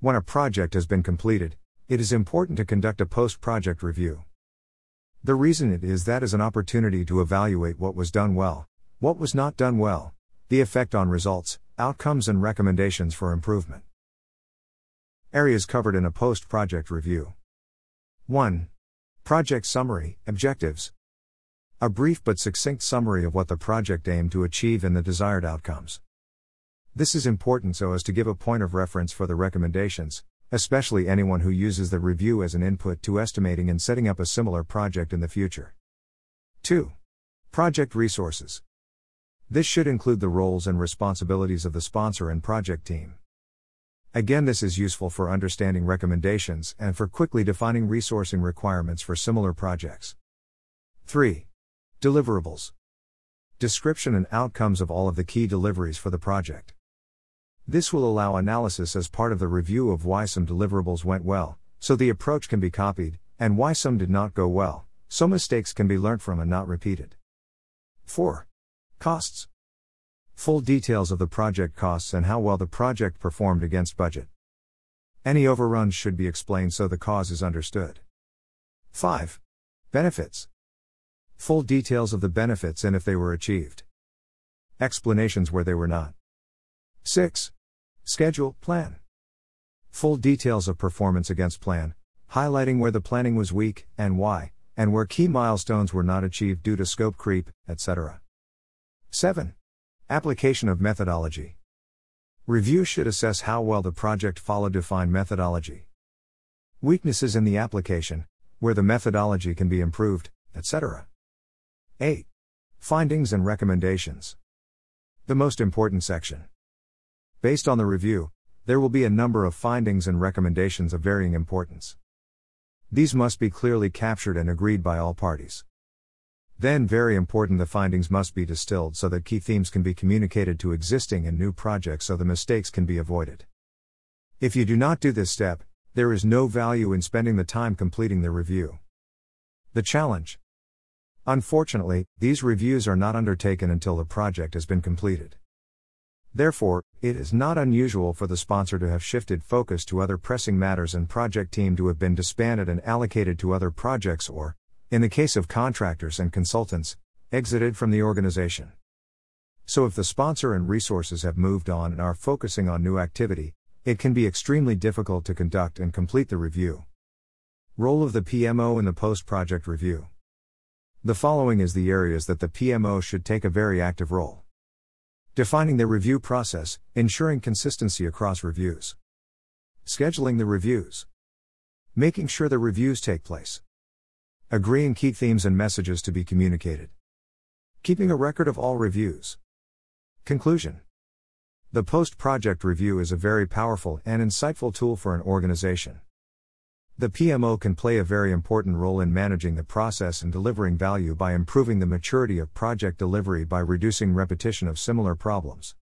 When a project has been completed, it is important to conduct a post project review. The reason it is that is an opportunity to evaluate what was done well, what was not done well, the effect on results, outcomes, and recommendations for improvement. Areas covered in a post project review 1. Project Summary Objectives A brief but succinct summary of what the project aimed to achieve and the desired outcomes. This is important so as to give a point of reference for the recommendations, especially anyone who uses the review as an input to estimating and setting up a similar project in the future. 2. Project Resources This should include the roles and responsibilities of the sponsor and project team. Again, this is useful for understanding recommendations and for quickly defining resourcing requirements for similar projects. 3. Deliverables Description and outcomes of all of the key deliveries for the project. This will allow analysis as part of the review of why some deliverables went well, so the approach can be copied, and why some did not go well, so mistakes can be learnt from and not repeated. 4. Costs. Full details of the project costs and how well the project performed against budget. Any overruns should be explained so the cause is understood. 5. Benefits. Full details of the benefits and if they were achieved. Explanations where they were not. 6. Schedule, plan. Full details of performance against plan, highlighting where the planning was weak and why, and where key milestones were not achieved due to scope creep, etc. 7. Application of methodology. Review should assess how well the project followed defined methodology. Weaknesses in the application, where the methodology can be improved, etc. 8. Findings and recommendations. The most important section. Based on the review, there will be a number of findings and recommendations of varying importance. These must be clearly captured and agreed by all parties. Then, very important, the findings must be distilled so that key themes can be communicated to existing and new projects so the mistakes can be avoided. If you do not do this step, there is no value in spending the time completing the review. The challenge. Unfortunately, these reviews are not undertaken until the project has been completed. Therefore, it is not unusual for the sponsor to have shifted focus to other pressing matters and project team to have been disbanded and allocated to other projects or, in the case of contractors and consultants, exited from the organization. So if the sponsor and resources have moved on and are focusing on new activity, it can be extremely difficult to conduct and complete the review. Role of the PMO in the post project review. The following is the areas that the PMO should take a very active role. Defining the review process, ensuring consistency across reviews. Scheduling the reviews. Making sure the reviews take place. Agreeing key themes and messages to be communicated. Keeping a record of all reviews. Conclusion The post project review is a very powerful and insightful tool for an organization. The PMO can play a very important role in managing the process and delivering value by improving the maturity of project delivery by reducing repetition of similar problems.